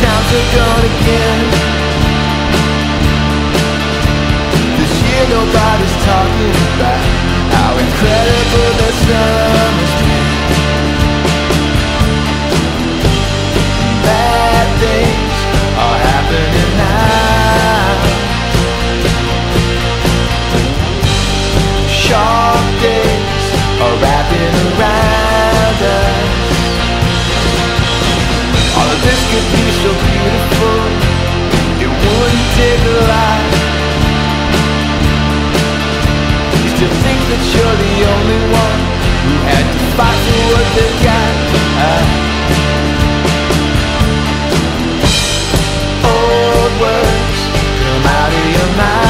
times are gone again. This year nobody's talking about how incredible the summer's been. Bad things are happening now. Sharp days are wrapping around us. All of this could be you still think that you're the only one Who had to fight for what they got Old words come out of your mouth.